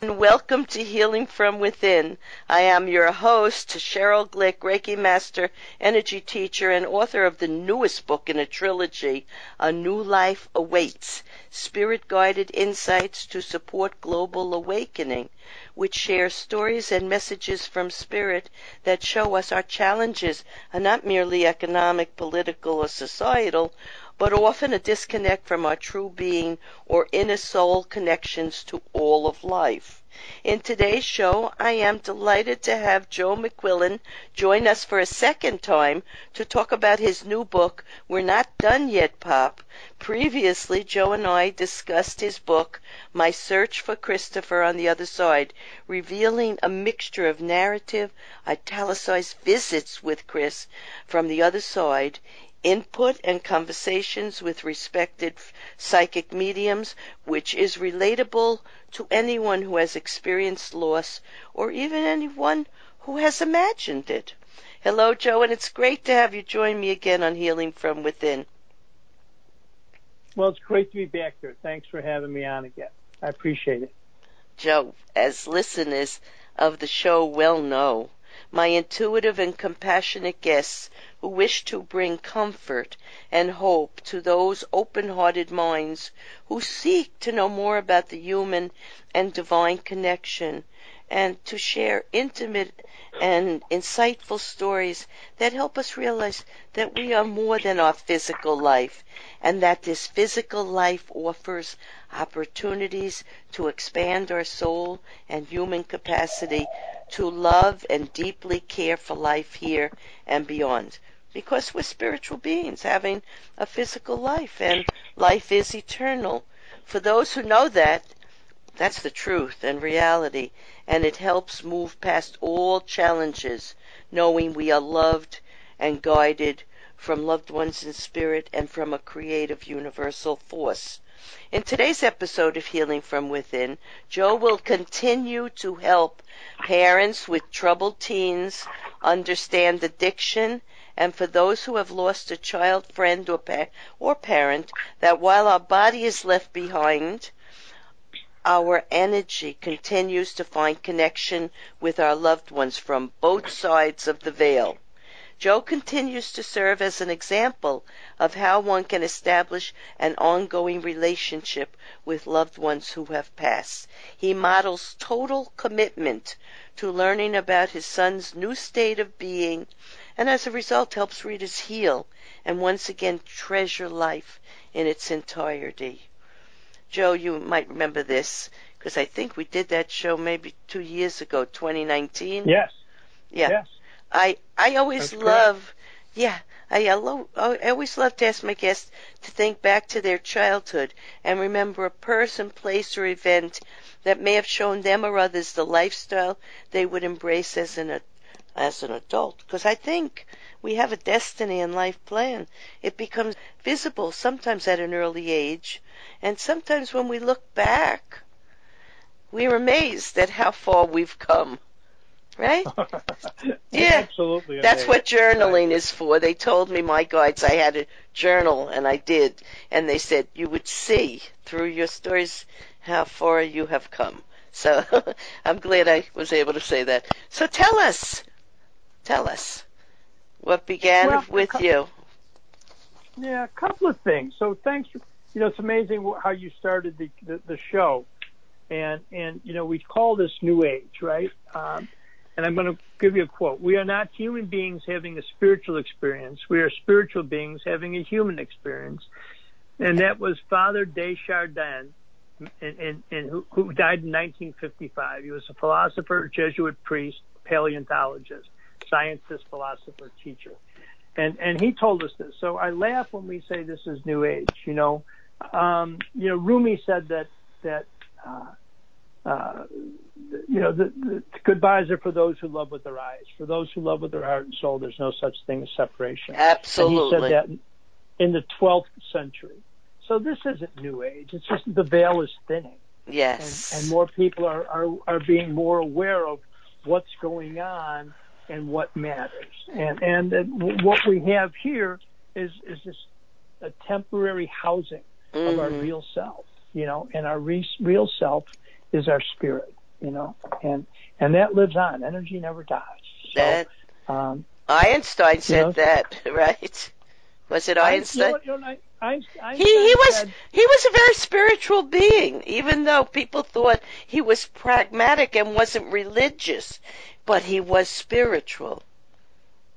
and welcome to Healing from Within. I am your host, Sheryl Glick, Reiki Master, Energy Teacher, and author of the newest book in a trilogy, A New Life Awaits Spirit Guided Insights to Support Global Awakening, which shares stories and messages from Spirit that show us our challenges are not merely economic, political, or societal but often a disconnect from our true being or inner soul connections to all of life. In today's show, I am delighted to have Joe McQuillen join us for a second time to talk about his new book, We're Not Done Yet, Pop. Previously, Joe and I discussed his book, My Search for Christopher on the Other Side, revealing a mixture of narrative, italicized visits with Chris from the other side, input and conversations with respected psychic mediums, which is relatable to anyone who has experienced loss or even anyone who has imagined it. Hello, Joe, and it's great to have you join me again on Healing from Within. Well, it's great to be back here. Thanks for having me on again. I appreciate it. Joe, as listeners of the show well know, my intuitive and compassionate guests who wish to bring comfort and hope to those open-hearted minds who seek to know more about the human and divine connection and to share intimate and insightful stories that help us realize that we are more than our physical life and that this physical life offers opportunities to expand our soul and human capacity to love and deeply care for life here and beyond because we're spiritual beings having a physical life and life is eternal. For those who know that, that's the truth and reality, and it helps move past all challenges, knowing we are loved and guided from loved ones in spirit and from a creative universal force. In today's episode of Healing from Within, Joe will continue to help parents with troubled teens understand addiction and for those who have lost a child, friend, or, pa- or parent, that while our body is left behind, our energy continues to find connection with our loved ones from both sides of the veil. Joe continues to serve as an example of how one can establish an ongoing relationship with loved ones who have passed. He models total commitment to learning about his son's new state of being and as a result helps readers heal and once again treasure life in its entirety. Joe, you might remember this because I think we did that show maybe two years ago, 2019. Yes. Yeah. Yes. I I always That's love. correct. Yeah. I, lo- I always love to ask my guests to think back to their childhood and remember a person, place, or event that may have shown them or others the lifestyle they would embrace as an as an adult because I think we have a destiny and life plan. It becomes visible sometimes at an early age, and sometimes when we look back, we're amazed at how far we've come. Right? Yeah. Absolutely. That's amazing. what journaling is for. They told me, my guides, I had a journal, and I did. And they said, you would see through your stories how far you have come. So I'm glad I was able to say that. So tell us, tell us what began Well, with co- you. Yeah, a couple of things. So thanks. For, you know, it's amazing how you started the, the the show, and and you know we call this New Age, right? Um, and I'm going to give you a quote: "We are not human beings having a spiritual experience. We are spiritual beings having a human experience." And that was Father de Chardin, and, and, and who, who died in 1955. He was a philosopher, Jesuit priest, paleontologist, scientist, philosopher, teacher and and he told us this. So I laugh when we say this is New Age. You know, um, you know, Rumi said that that uh, you know the, the goodbyes are for those who love with their eyes. For those who love with their heart and soul, there's no such thing as separation. Absolutely. And he said that in, the 12th century. So this isn't New Age. It's just the veil is thinning, and, yes. and more people are, are are being more aware of what's going on and what matters. And and uh, what we have here is is just a temporary housing of our Mhm. real self, you know, and our re- real self is our spirit. you know, and and that lives on. Energy never dies. So, That um, Einstein said know? that, right? Was it Einstein? You know you know, Einstein he he was said- he was a very spiritual being, even though people thought he was pragmatic and wasn't religious, but he was spiritual.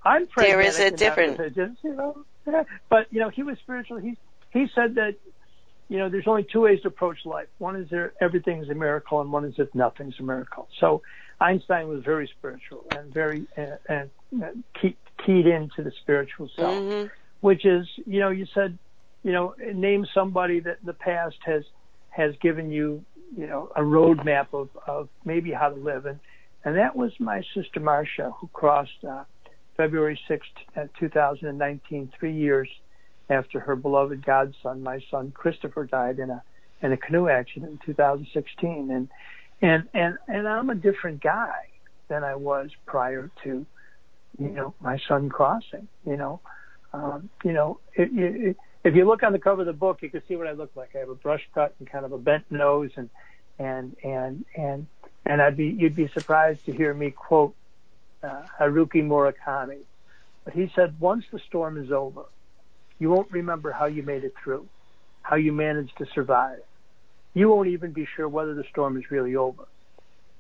I'm There is a pragmatic and difference. you know. But you know, he was spiritual. He he said that you know there's only two ways to approach life. One is there everything's a miracle, and one is if nothing's a miracle. So Einstein was very spiritual and very uh, and uh, key, keyed into the spiritual self, hmm which is you know you said you know name somebody that in the past has has given you you know a roadmap of of maybe how to live and and that was my sister Marcia who crossed. Uh, February 6th, uh, 2019, three years after her beloved godson, my son Christopher, died in a in a canoe accident in 2016, and and and and I'm a different guy than I was prior to, you know, my son crossing. You know, um, you know, it, it, if you look on the cover of the book, you can see what I look like. I have a brush cut and kind of a bent nose, and and and and and I'd be you'd be surprised to hear me quote uh, Haruki Murakami. But he said, once the storm is over, you won't remember how you made it through, how you managed to survive. You won't even be sure whether the storm is really over.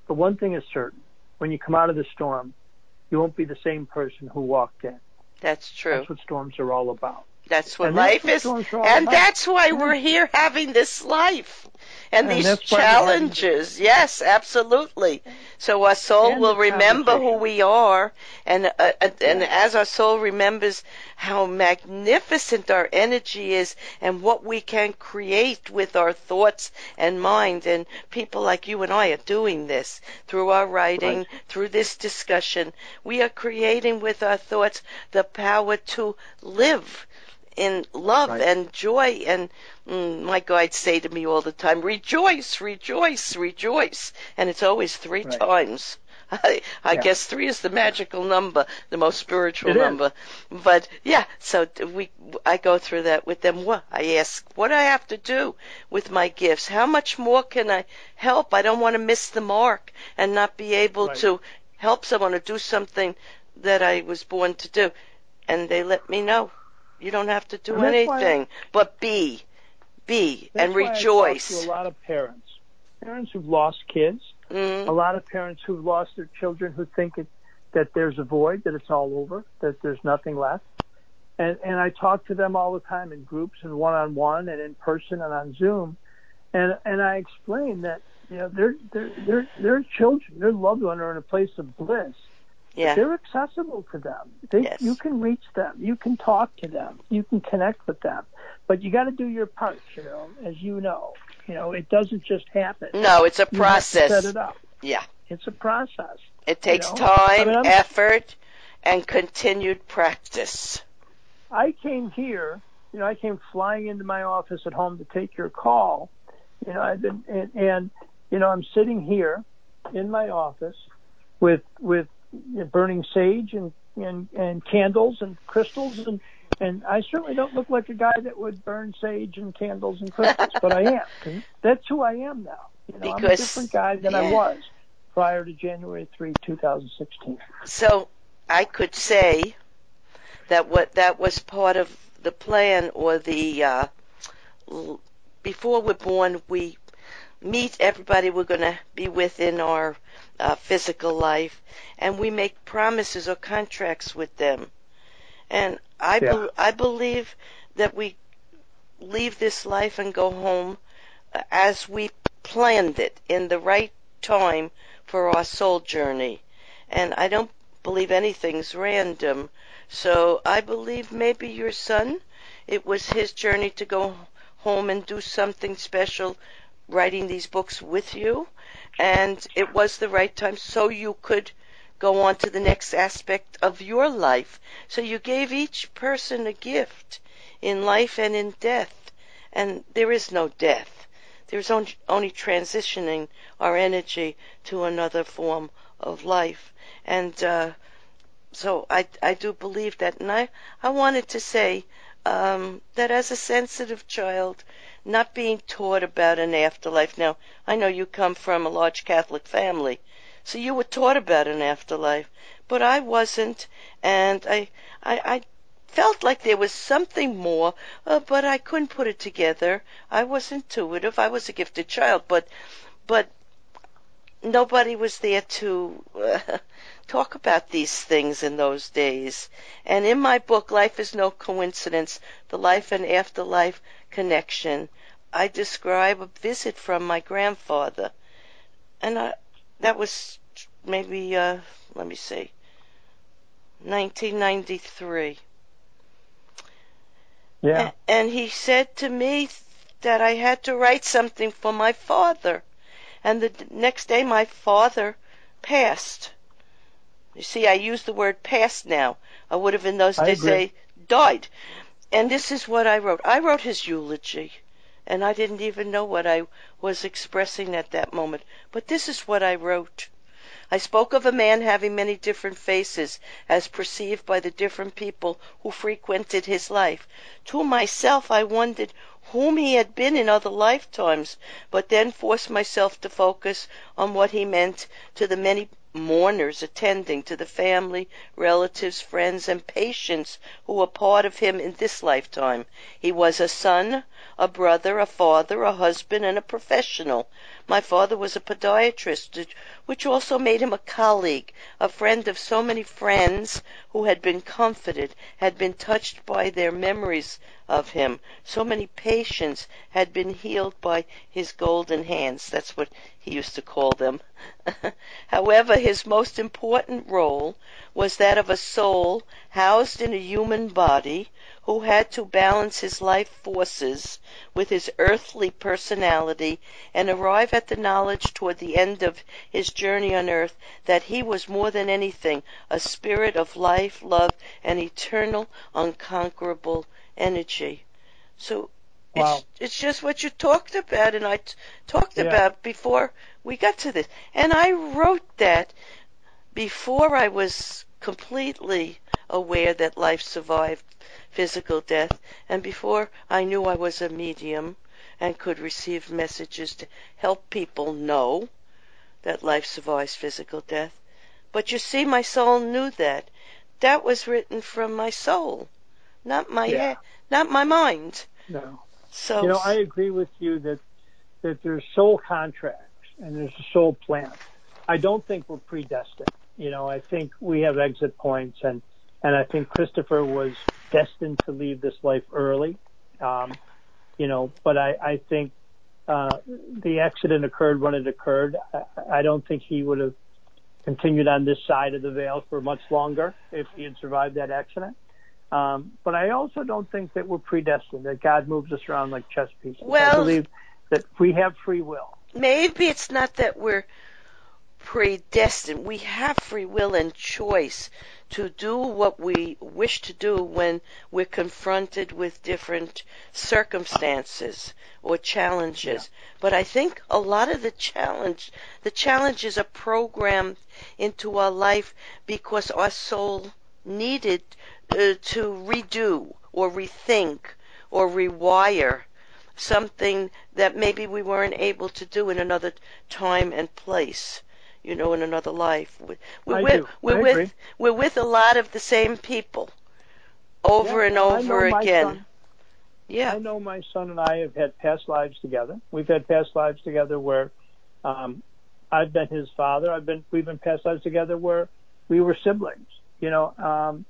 But one thing is certain when you come out of the storm, you won't be the same person who walked in. That's true. That's what storms are all about. That's what And that's life what is. storms And about. that's why we're here having this life and, And these that's challenges. Yes, absolutely. So our soul will remember who we are, and uh, uh, and as our soul remembers how magnificent our energy is and what we can create with our thoughts and mind, and people like you and I are doing this through our writing, Right. through this discussion. We are creating with our thoughts the power to live in love Right. and joy and mm, my guides say to me all the time rejoice rejoice rejoice and it's always three Right. times I, I Yeah. guess three is the magical number, the most spiritual It is. number. But yeah, so we, I go through that with them. What I ask, what do I have to do with my gifts? How much more can I help? I don't want to miss the mark and not be able Right. to help someone or do something that I was born to do. And they let me know. You don't have to do And anything, but be, be, and why I talk rejoice. to a lot of parents, parents who've lost kids, Mm, a lot of parents who've lost their children who think it, that there's a void, that it's all over, that there's nothing left. And, and I talk to them all the time in groups and one on one and in person and on Zoom. And, and I explain that, you know, their, their, their, their children, their loved one are in a place of bliss. Yeah, They're accessible to them. They, Yes. You can reach them. You can talk to them. You can connect with them. But you got to do your part, you know, as you know. You know, it doesn't just happen. no, it's a You process. set it up. Yeah. It's a process. It takes know, time, I mean, effort, and continued practice. I came here, you know, I came flying into my office at home to take your call. You know, I've been, and, and you know, I'm sitting here in my office with with you burning sage and and and candles and crystals and and I certainly don't look like a guy that would burn sage and candles and crystals, but I am. That's who I am now. You know, I'm a different guy than I was prior to January 3, 2016. So I could say that what that was part of the plan or the uh, before we're born we meet everybody we're going to be with in our uh, physical life and we make promises or contracts with them and I Yeah. bel I believe that we leave this life and go home uh, as we planned it in the right time for our soul journey and I don't believe anything's random. So I believe maybe your son, it was his journey to go home and do something special, writing these books with you, and it was the right time so you could go on to the next aspect of your life. So you gave each person a gift in life and in death, and there is no death. There's only, transitioning our energy to another form of life. And uh, so I, I do believe that. And I, I wanted to say um, that as a sensitive child, not being taught about an afterlife. Now, I know you come from a large Catholic family, so you were taught about an afterlife, but I wasn't, and I, I, I felt like there was something more, uh, but I couldn't put it together. I was intuitive. I was a gifted child, but, but nobody was there to uh, talk about these things in those days. And in my book, Life is No Coincidence, the life and afterlife connection, I describe a visit from my grandfather. And I, that was maybe, uh, let me see, 1993. Yeah. And he said to me that I had to write something for my father. And the next day my father passed. You see, I use the word passed now. I would have in those I days agree. say died. And this is what I wrote. I wrote his eulogy. And I didn't even know what I was expressing at that moment. But this is what I wrote. I spoke of a man having many different faces, as perceived by the different people who frequented his life. To myself I wondered whom he had been in other lifetimes, but then forced myself to focus on what he meant to the many mourners attending, to the family, relatives, friends, and patients who were part of him in this lifetime. He was a son, a brother, a father, a husband, and a professional. My father was a podiatrist, which also made him a colleague, a friend of so many friends who had been comforted, had been touched by their memories of him. So many patients had been healed by his golden hands. That's what he used to call them. However, his most important role was that of a soul housed in a human body who had to balance his life forces with his earthly personality and arrive at the knowledge toward the end of his journey on earth that he was more than anything a spirit of life, love, and eternal, unconquerable energy. So Wow. it's, it's just what you talked about and I t- talked Yeah. about before we got to this. And I wrote that before I was completely aware that life survived physical death and before I knew I was a medium and could receive messages to help people know that life survives physical death. But you see, my soul knew that. That was written from my soul, not my Yeah. head, not my mind. No. So You know, I agree with you that that there's soul contracts and there's a soul plan. I don't think we're predestined. You know, I think we have exit points, and and I think Christopher was destined to leave this life early. Um, you know, but I I think uh, the accident occurred when it occurred. I, I don't think he would have continued on this side of the veil for much longer if he had survived that accident. Um, but I also don't think that we're predestined, that God moves us around like chess pieces. Well, I believe that we have free will. maybe it's not that we're predestined. We have free will and choice to do what we wish to do when we're confronted with different circumstances or challenges. But I think a lot of the challenge, the challenges are programmed into our life because our soul needed uh, to redo or rethink or rewire something that maybe we weren't able to do in another time and place you know in another life We- we're with we're with we're with a lot of the same people over Yeah, and over again son- yeah I know my son and I have had past lives together. We've had past lives together where um, I've been his father. I've been we've been past lives together where we were siblings. You know, um,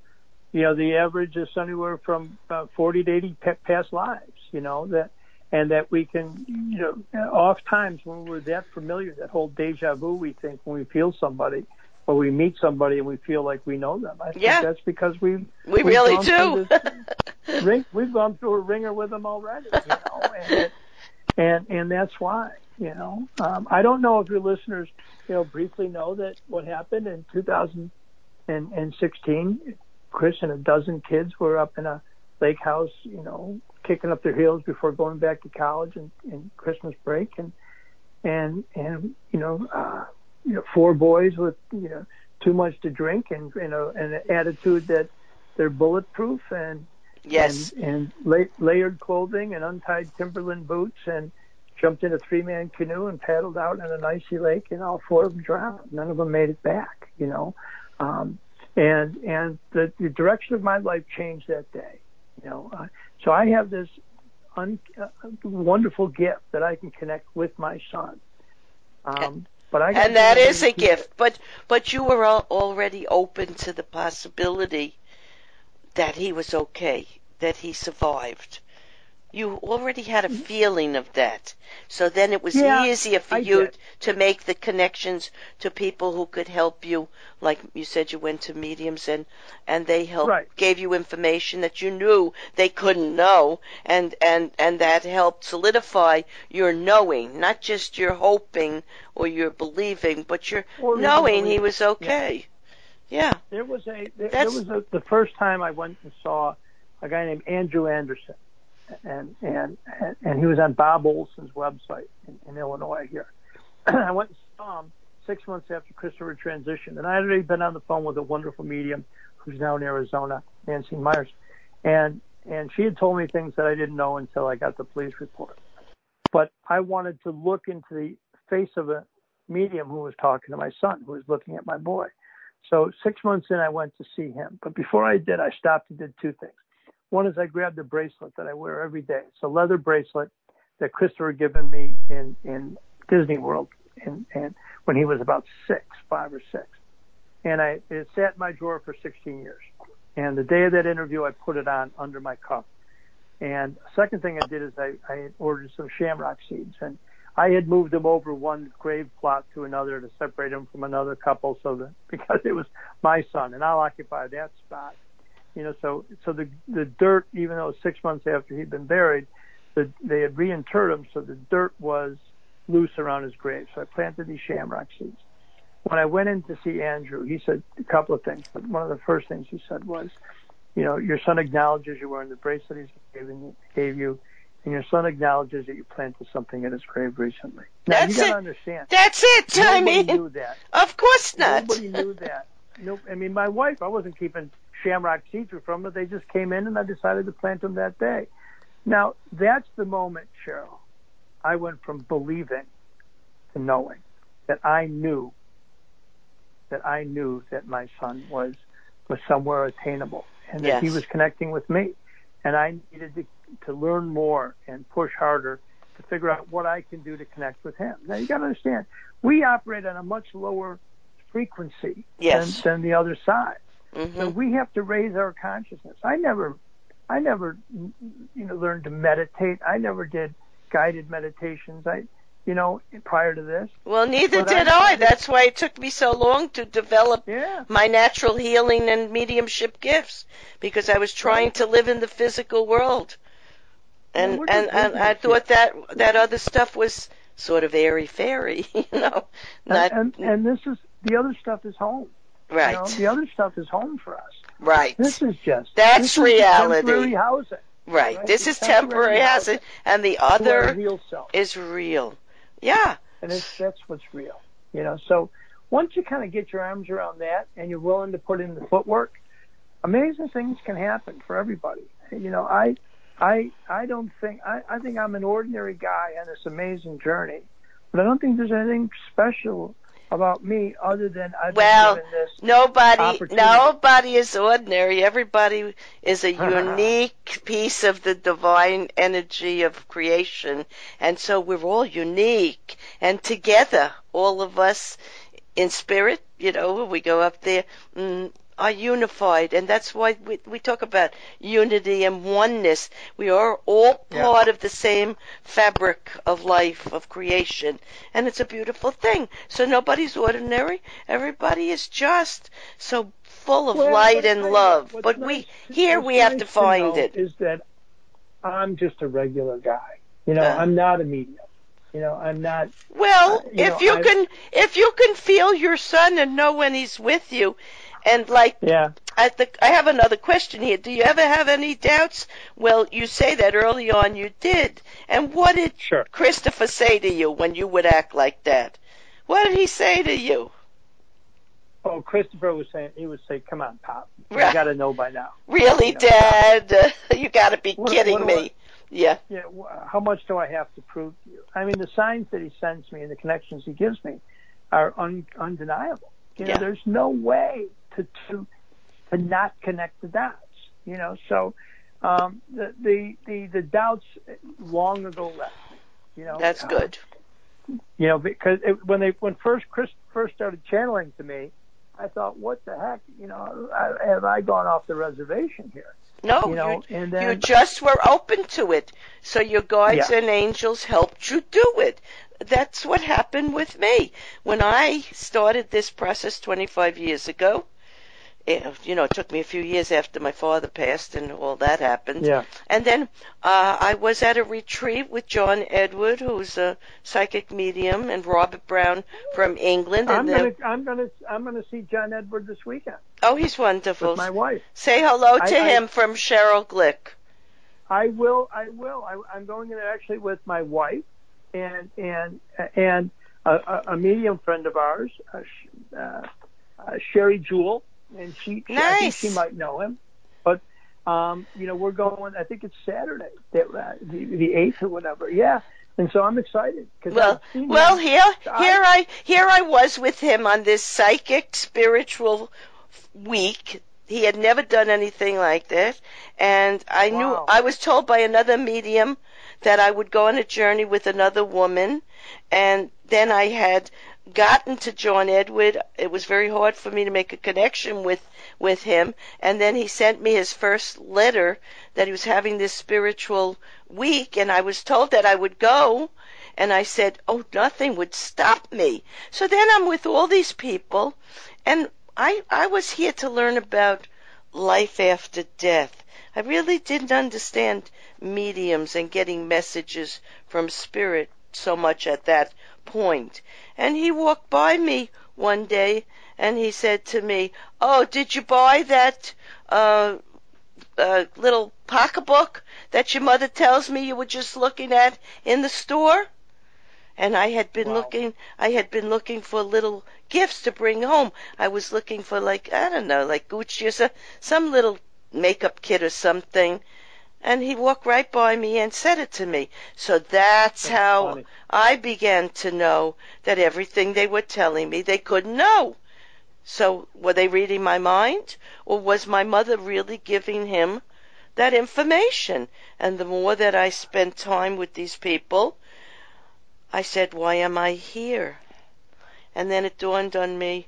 you know the average is anywhere from uh, 40 to 80 pa- past lives. You know that, and that we can, you know, oft times when we're that familiar, that whole deja vu we think when we feel somebody. Or we meet somebody and we feel like we know them. I think Yeah. that's because we we we've really do ring, we've gone through a ringer with them already, you know, and it, and and that's why, you know. Um, I don't know if your listeners, you know, briefly know that what happened in 2016. Chris and a dozen kids were up in a lake house, you know, kicking up their heels before going back to college and, and Christmas break, and and and you know, uh, you know, four boys with you know too much to drink and you know, and an attitude that they're bulletproof and Yes. And, and la- layered clothing and untied Timberland boots and jumped in a three-man canoe and paddled out in an icy lake, and all four of them drowned. None of them made it back. You know, um, and and the, the direction of my life changed that day. You know, uh, so I have this uh, wonderful gift that I can connect with my son. Um, but I and that is a gift. But but you were already open to the possibility that he was okay, that he survived. You already had a Mm-hmm. feeling of that. So then it was Yeah, easier for I you did. to make the connections to people who could help you. Like you said, you went to mediums and, and they helped, Right. gave you information that you knew they couldn't know. And, and, and that helped solidify your knowing, not just your hoping or your believing, but your Or knowing he was okay. Yeah. There was a there, there was a, the first time I went and saw a guy named Andrew Anderson, and and and he was on Bob Olson's website in, in Illinois here. I went and saw him six months after Christopher transitioned, and I had already been on the phone with a wonderful medium who's now in Arizona, Nancy Myers, and and she had told me things that I didn't know until I got the police report. But I wanted to look into the face of a medium who was talking to my son, who was looking at my boy. So six months in, I went to see him. But before I did, I stopped and did two things. One is I grabbed a bracelet that I wear every day. It's a leather bracelet that Christopher given me in in Disney World, and and when he was about six, five or six, and I it sat in my drawer for 16 years. And the day of that interview, I put it on under my cuff. And second thing I did is I, I ordered some shamrock seeds, and I had moved them over one grave plot to another to separate him from another couple, so that because it was my son, and I'll occupy that spot. You know, so so the the dirt, even though it was six months after he'd been buried, the, they had reinterred him, so the dirt was loose around his grave. So I planted these shamrock seeds. When I went in to see Andrew, he said a couple of things, but one of the first things he said was, you know, your son acknowledges you're wearing the bracelet he's given, gave you, and your son acknowledges that you planted something in his grave recently. Now That's you got it. to understand. That's it. I Nobody mean, knew that. of course not. Nobody knew that. No, I mean, my wife, I wasn't keeping shamrock seeds were from her. They just came in, and I decided to plant them that day. Now, that's the moment, Sheryl. I went from believing to knowing that I knew that I knew that my son was was somewhere attainable and that he was connecting with me, and I needed to to learn more and push harder to figure out what I can do to connect with him. Now you got to understand, we operate on a much lower frequency Yes. than, than the other side. So hmm we have to raise our consciousness. I never, I never, you know, learned to meditate. I never did guided meditations. I, you know, prior to this. Well, neither But did I- I. That's why it took me so long to develop Yeah. my natural healing and mediumship gifts because I was trying to live in the physical world. And and, and I thought that that other stuff was sort of airy fairy, you know. Not and, and and this is the other stuff is home. You right. know, the other stuff is home for us. right. This is just That's this is reality. Temporary housing. right. right, This it's is temporary temporary housing and the other real self. is real. Yeah. and it's, that's what's real. You know, so once you kind of get your arms around that and you're willing to put in the footwork, amazing things can happen for everybody. You know, I, I, I don't think I, I think I'm an ordinary guy on this amazing journey, but I don't think there's anything special about me other than I've Well, been given this. Nobody, nobody is ordinary. Everybody is a unique piece of the divine energy of creation, and so we're all unique. And together, all of us in spirit, you know, we go up there, mm, are unified, and that's why we, we talk about unity and oneness. We are all Yeah. part of the same fabric of life, of creation, and it's a beautiful thing. So nobody's ordinary. Everybody is just so full of Well, light and love. But nice- we here we have nice to find know it. Is that I'm just a regular guy. You know, Uh. I'm not a medium. You know, I'm not. Well, Uh, you if know, you I- can, if you can feel your son and know when he's with you, and like Yeah. I, th- I have another question here. Do you ever have any doubts? Well, you say that early on you did. And what did Sure. Christopher say to you when you would act like that? What did he say to you? Oh, Christopher was saying he would say, "Come on, Pop, you Right. got to know by now." Really, You know, Dad? you got to be What- kidding what do I- me. Yeah. Yeah, how much do I have to prove to you? I mean, the signs that he sends me and the connections he gives me are un- undeniable. You know, Yeah. there's no way to to to not connect the dots. You know, so um, the, the the the doubts long ago left. You know, That's good. you know, because it, when they when first Chris first started channeling to me, I thought, what the heck? You know, I, have I gone off the reservation here? No, you know, you, and you just were open to it. So your guides Yeah. and angels helped you do it. That's what happened with me. When I started this process 25 years ago, you know, it took me a few years after my father passed and all that happened. yeah, And then uh, I was at a retreat with John Edward, who's a psychic medium, and Robert Brown from England. I'm And gonna I'm gonna I'm gonna see John Edward this weekend oh, he's wonderful. with my wife. Say hello to I- I- him from Sheryl Glick. I will. I will. I, I'm going in actually with my wife and and and a, a- medium friend of ours, uh, Sh- uh, uh, Sherry Jewell, and she, she I think she might know him. But um, you know, we're going. I think it's Saturday, that, uh, the the eighth or whatever. Yeah, and so I'm excited because Well, well, here, here I, here I was with him on this psychic spiritual week. He had never done anything like that, and I knew I was told by another medium that I would go on a journey with another woman, and then I had gotten to John Edward. It was very hard for me to make a connection with with him, and then he sent me his first letter that he was having this spiritual week, and I was told that I would go. And I said, Oh, nothing would stop me. So then I'm with all these people, and I, I was here to learn about life after death. I really didn't understand mediums and getting messages from spirit so much at that point. And he walked by me one day and he said to me, Oh, did you buy that uh, uh, little pocketbook that your mother tells me you were just looking at in the store? And I had been Wow. looking, I had been looking for little gifts to bring home. I was looking for like, I don't know, like Gucci or so, some little makeup kit or something. And he walked right by me and said it to me. So that's, That's how funny. I began to know that everything they were telling me they couldn't know. So were they reading my mind? Or was my mother really giving him that information? And the more that I spent time with these people, I said, why am I here? And then it dawned on me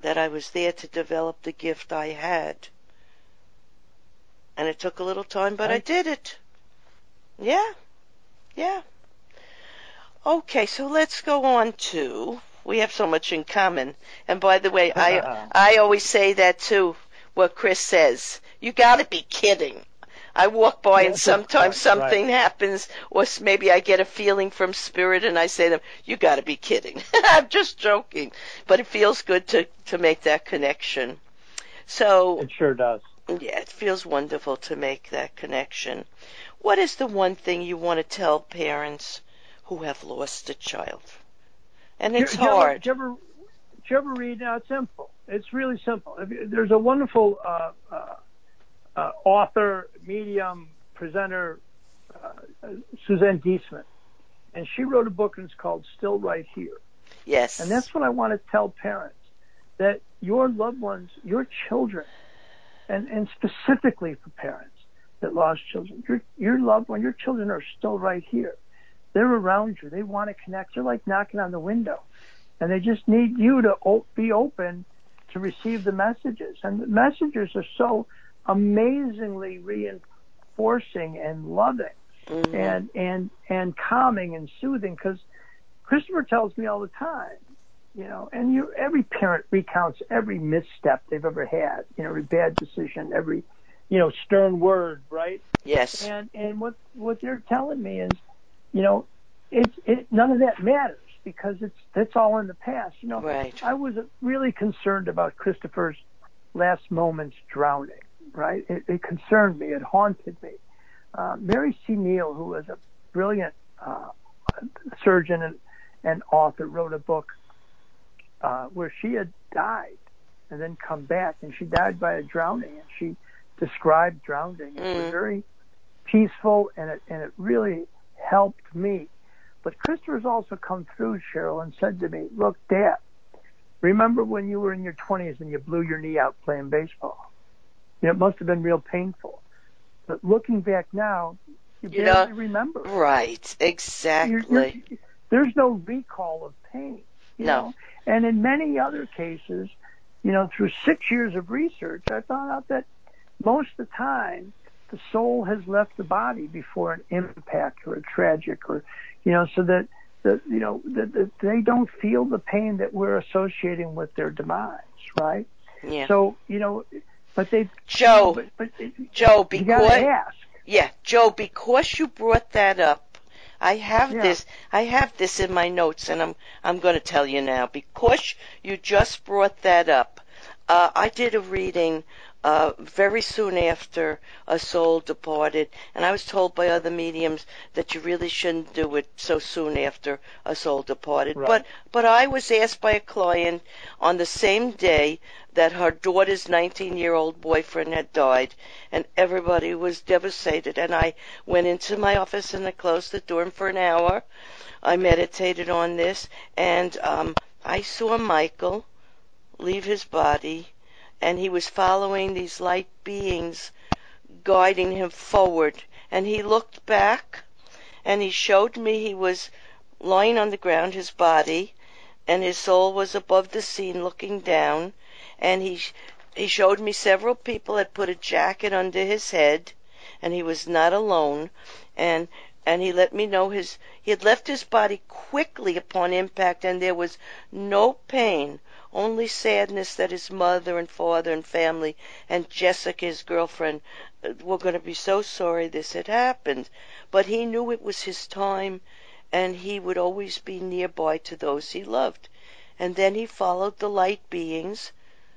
that I was there to develop the gift I had. And it took a little time, but I Right. did it. Yeah. Yeah. Okay, so let's go on to we have so much in common. And by the way, I I always say that too. What Chris says, you got to be kidding. I walk by and sometimes right, something happens, or maybe I get a feeling from spirit, and I say to them, "You got to be kidding." I'm just joking, but it feels good to to make that connection. So it sure does. Yeah, it feels wonderful to make that connection. What is the one thing you want to tell parents who have lost a child? And it's ever- hard. Did you ever, did you ever read? Now it's simple. It's really simple. There's a wonderful uh, uh, uh, author, medium, presenter, uh, Suzanne Giesemann, and she wrote a book and it's called Still Right Here. Yes. And that's what I want to tell parents that your loved ones, your children, and, and specifically for parents that lost children, your, your loved one, your children are still right here. They're around you. They want to connect. They're like knocking on the window. And they just need you to be open to receive the messages. And the messages are so amazingly reinforcing and loving Mhm. and and and calming and soothing because Christopher tells me all the time, you know, and you every parent recounts every misstep they've ever had, you know, every bad decision, every you know stern word, right? yes. And and what what they're telling me is, you know, it's it none of that matters because it's that's all in the past. You know, Right. I was really concerned about Christopher's last moments drowning. Right, it, it concerned me. It haunted me. Uh, Mary C. Neal, who was a brilliant uh, surgeon and, and author, wrote a book uh, where she had died and then come back, and she died by a drowning, and she described drowning. It was Mm. very peaceful, and it and it really helped me. But Christopher's also come through, Sheryl, and said to me, "Look, Dad, remember when you were in your 20s and you blew your knee out playing baseball? You know, it must have been real painful. But looking back now, you, You barely know, remember. Right, exactly. You're- you're- there's no recall of pain. You No. Know? And in many other cases, you know, through six years of research, I found out that most of the time the soul has left the body before an impact or a tragic or, you know, so that, that you know, that, that they don't feel the pain that we're associating with their demise, right? yeah. So, you know, but they, Joe, but, but it, Joe, you gotta ask. yeah, Joe, because you brought that up, I have Yeah. this. I have this in my notes, and I'm I'm going to tell you now because you just brought that up. Uh, I did a reading uh, very soon after a soul departed, and I was told by other mediums that you really shouldn't do it so soon after a soul departed. Right. But but I was asked by a client on the same day that her daughter's 19-year-old boyfriend had died, and everybody was devastated. And I went into my office and I closed the door, for an hour I meditated on this, and um, I saw Michael leave his body, and he was following these light beings guiding him forward. And he looked back, and he showed me he was lying on the ground, his body, and his soul was above the scene looking down. And he he showed me several people had put a jacket under his head, and he was not alone. And and he let me know his he had left his body quickly upon impact, and there was no pain, only sadness that his mother and father and family and Jessica, his girlfriend, uh, were going to be so sorry this had happened. But he knew it was his time, and he would always be nearby to those he loved. And then he followed the light beings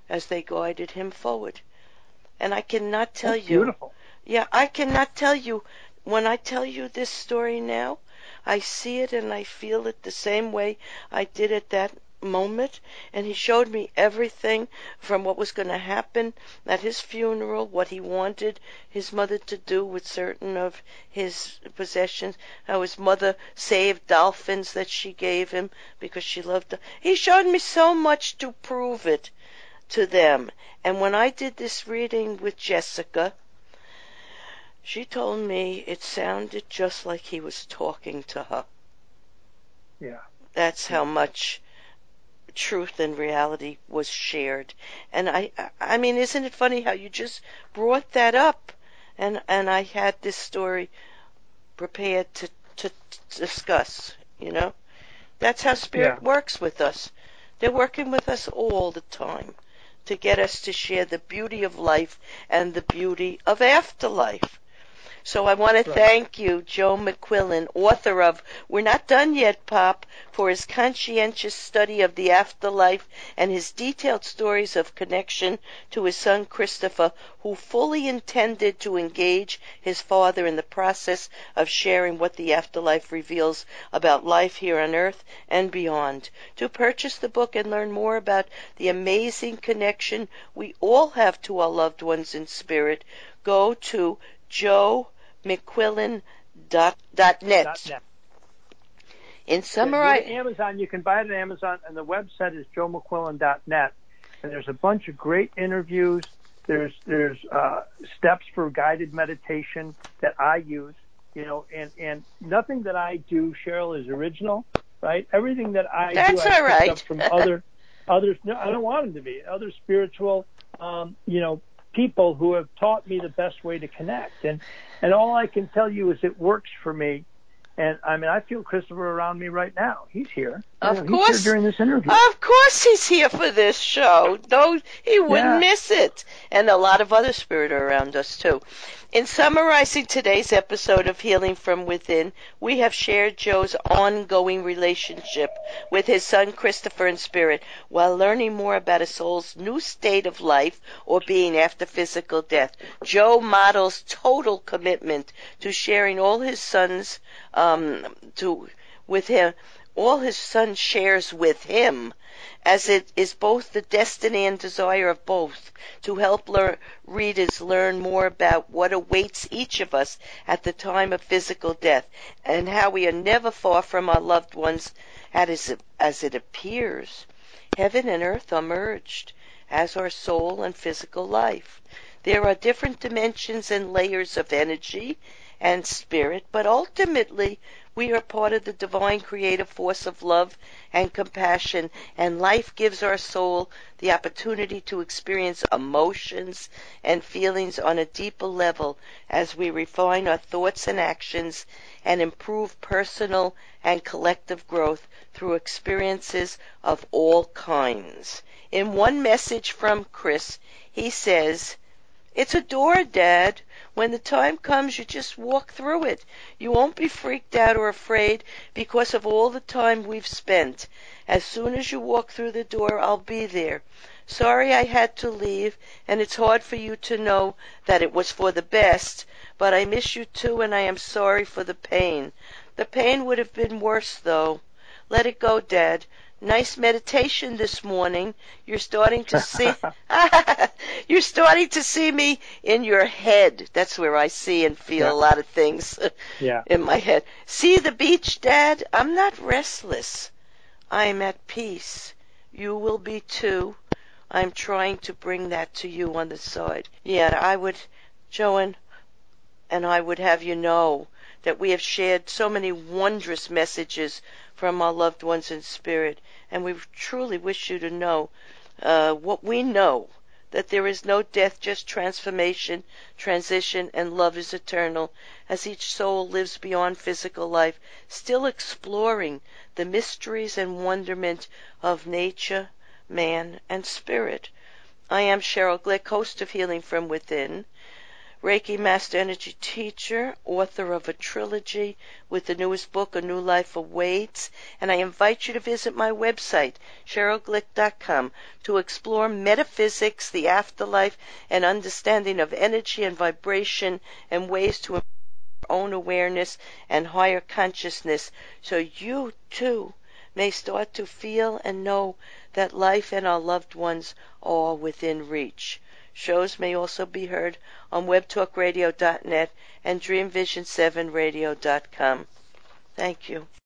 as they guided him forward. And I cannot tell That's you. beautiful. Yeah, I cannot tell you. When I tell you this story now, I see it and I feel it the same way I did at that moment. And he showed me everything from what was going to happen at his funeral, what he wanted his mother to do with certain of his possessions, how his mother saved dolphins that she gave him because she loved them. He showed me so much to prove it to them. And when I did this reading with Jessica, she told me it sounded just like he was talking to her. Yeah. That's how much truth and reality was shared. And I I mean isn't it funny how you just brought that up and and I had this story prepared to to, to discuss, you know? That's how spirit Yeah. works with us. They're working with us all the time to get us to share the beauty of life and the beauty of afterlife. So I want to thank you, Joe McQuillen, author of We're Not Done Yet, Pop, for his conscientious study of the afterlife and his detailed stories of connection to his son Christopher, who fully intended to engage his father in the process of sharing what the afterlife reveals about life here on earth and beyond. To purchase the book and learn more about the amazing connection we all have to our loved ones in spirit, go to joemcquillen.net. Dot net. In summary, Amazon. You can buy it on Amazon, and the website is joemcquillen.net. And there's a bunch of great interviews. There's there's uh, steps for guided meditation that I use. You know, and and nothing that I do, Sheryl, is original, right? Everything that I That's do, I all right. from other others. No, I don't want them to be other spiritual, um, you know, people who have taught me the best way to connect. And and all I can tell you is it works for me. And I mean, I feel Christopher around me right now. He's here. Of course. He's here during this interview. Of course he's here for this show. No, he wouldn't Yeah. miss it. And a lot of other spirit are around us too. In summarizing today's episode of Healing from Within, we have shared Joe's ongoing relationship with his son Christopher in spirit while learning more about a soul's new state of life or being after physical death. Joe models total commitment to sharing all his sons um, to with him all his son shares with him, as it is both the destiny and desire of both to help lear- readers learn more about what awaits each of us at the time of physical death and how we are never far from our loved ones as, as it appears. Heaven and earth are merged, as are soul and physical life. There are different dimensions and layers of energy and spirit, but ultimately we are part of the divine creative force of love and compassion, and life gives our soul the opportunity to experience emotions and feelings on a deeper level as we refine our thoughts and actions and improve personal and collective growth through experiences of all kinds. In one message from Chris, he says, It's a door, Dad. When the time comes, you just walk through it. You won't be freaked out or afraid because of all the time we've spent. As soon as you walk through the door, I'll be there. Sorry I had to leave, and it's hard for you to know that it was for the best, but I miss you too, and I am sorry for the pain. The pain would have been worse, though. Let it go, Dad. Nice meditation this morning. You're starting to see You're starting to see me in your head. That's where I see and feel Yeah. a lot of things Yeah. in my head. See the beach, Dad? I'm not restless. I'm at peace. You will be too. I'm trying to bring that to you on the side. Yeah, I would, Joan, and I would have you know that we have shared so many wondrous messages from our loved ones in spirit, and we truly wish you to know uh, what we know that there is no death, just transformation, transition, and love is eternal as each soul lives beyond physical life, still exploring the mysteries and wonderment of nature, man, and spirit. I am Sheryl Glick, host of Healing from Within. Reiki Master Energy Teacher, author of a trilogy with the newest book, A New Life Awaits, and I invite you to visit my website, SherylGlick.com, to explore metaphysics, the afterlife, and understanding of energy and vibration, and ways to improve your own awareness and higher consciousness so you too may start to feel and know that life and our loved ones are within reach. Shows may also be heard on webtalkradio.net and dreamvision7radio.com. Thank you.